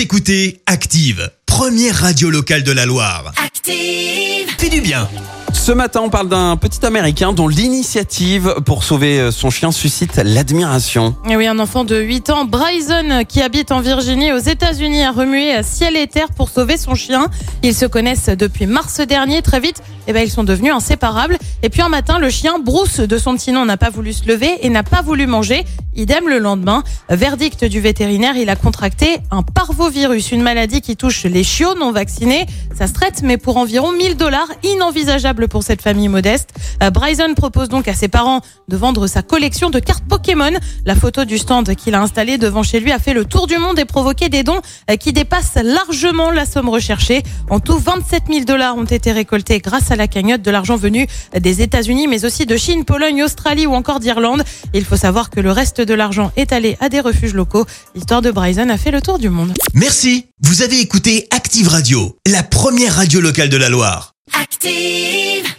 Vous écoutez Active, première radio locale de la Loire. Active. Fais du bien. Ce matin, on parle d'un petit Américain dont l'initiative pour sauver euh, son chien suscite l'admiration. Et oui, un enfant de 8 ans, Bryson, qui habite en Virginie aux États-Unis, a remué à ciel et terre pour sauver son chien. Ils se connaissent depuis mars dernier. Très vite, eh ben, ils sont devenus inséparables. Et puis un matin, le chien, Bruce, de son petit nom, n'a pas voulu se lever et n'a pas voulu manger. Idem le lendemain. Verdict du vétérinaire, il a contracté un parvovirus, une maladie qui touche les chiots non vaccinés. Ça se traite, mais pour environ 1000 dollars, inenvisageable pour cette famille modeste. Euh, Bryson propose donc à ses parents de vendre sa collection de cartes Pokémon. La photo du stand qu'il a installé devant chez lui a fait le tour du monde et provoqué des dons euh, qui dépassent largement la somme recherchée. En tout, 27 000 dollars ont été récoltés grâce à la cagnotte de l'argent venu des États-Unis, mais aussi de Chine, Pologne, Australie ou encore d'Irlande. Il faut savoir que le reste de l'argent est allé à des refuges locaux. L'histoire de Bryson a fait le tour du monde. Merci. Vous avez écouté Active Radio, la première radio locale de la Loire. Active.